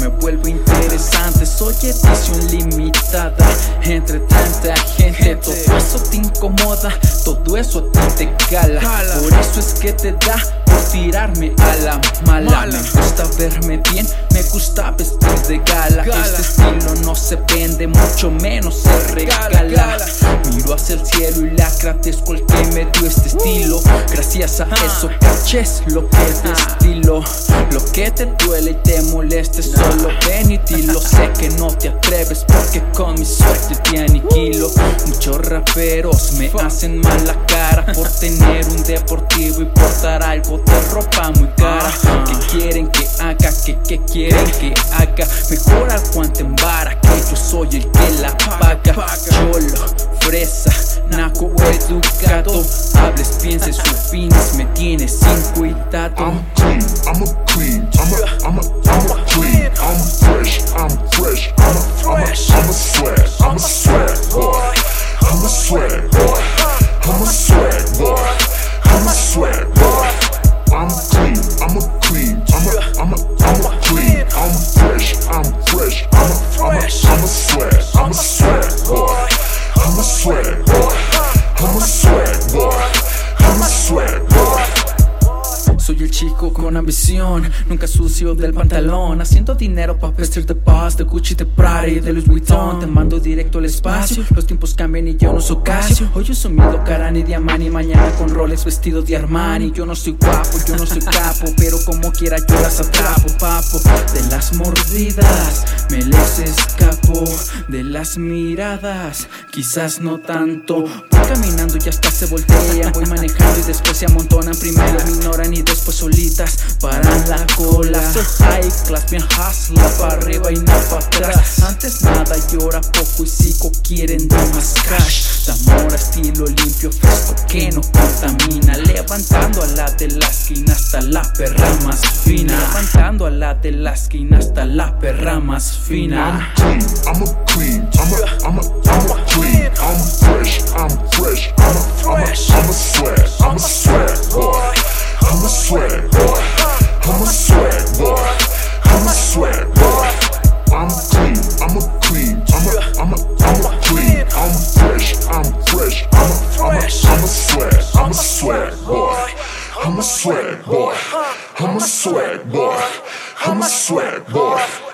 me vuelvo interesante. Soy edición limitada entre tanta gente. Todo eso te incomoda, todo eso a ti te cala. Por eso es que te da por tirarme a la mala. Me gusta verme bien, me gusta vestir de gala. Este estilo no se vende, mucho menos se regala. Miro hacia el cielo y le agradezco el que me dio este estilo. Gracias a eso caches lo que es de estilo. Lo que te duele y te moleste, solo ven y dilo. Sé que no te atreves porque con mi suerte te aniquilo. Muchos raperos me hacen mal la cara por tener un deportivo y portar algo de ropa muy cara. ¿Qué quieren que haga? ¿Qué, qué quieren que haga? Mejor aguanten vara que yo soy el que la paga. Cholo, fresa, naco educado. Hables, pienses, fines, me tienes sin cuidado. Chico con ambición, nunca sucio del pantalón. Haciendo dinero pa' vestir de paz, de Gucci, de Prada y de Louis Vuitton. Te mando directo al espacio, los tiempos cambian y yo no soy Casio. Hoy soy Mido, Carani, Diamani, mañana con Rolex vestido de Armani. Yo no soy guapo, yo no soy capo, pero como quiera yo las atrapo, papo. De las mordidas, me les escapo De las miradas, quizás no tanto. Voy caminando y hasta se voltean Voy manejando y después se amontonan Primero. Me ignoran y después solitas paran la cola. Soy high class, bien hustler para arriba y no para atrás. Antes nada y ahora poco y sigo quieren dar más cash. Zamora estilo limpio, fresco que no contamina Levantando a la de la esquina hasta la perra más fina. Levantando a la de la esquina hasta la perra más fina I'm a, I'm a, I'm a swag, I'm a swag boy, I'm a swag boy, I'm a swag boy, I'm a swag boy.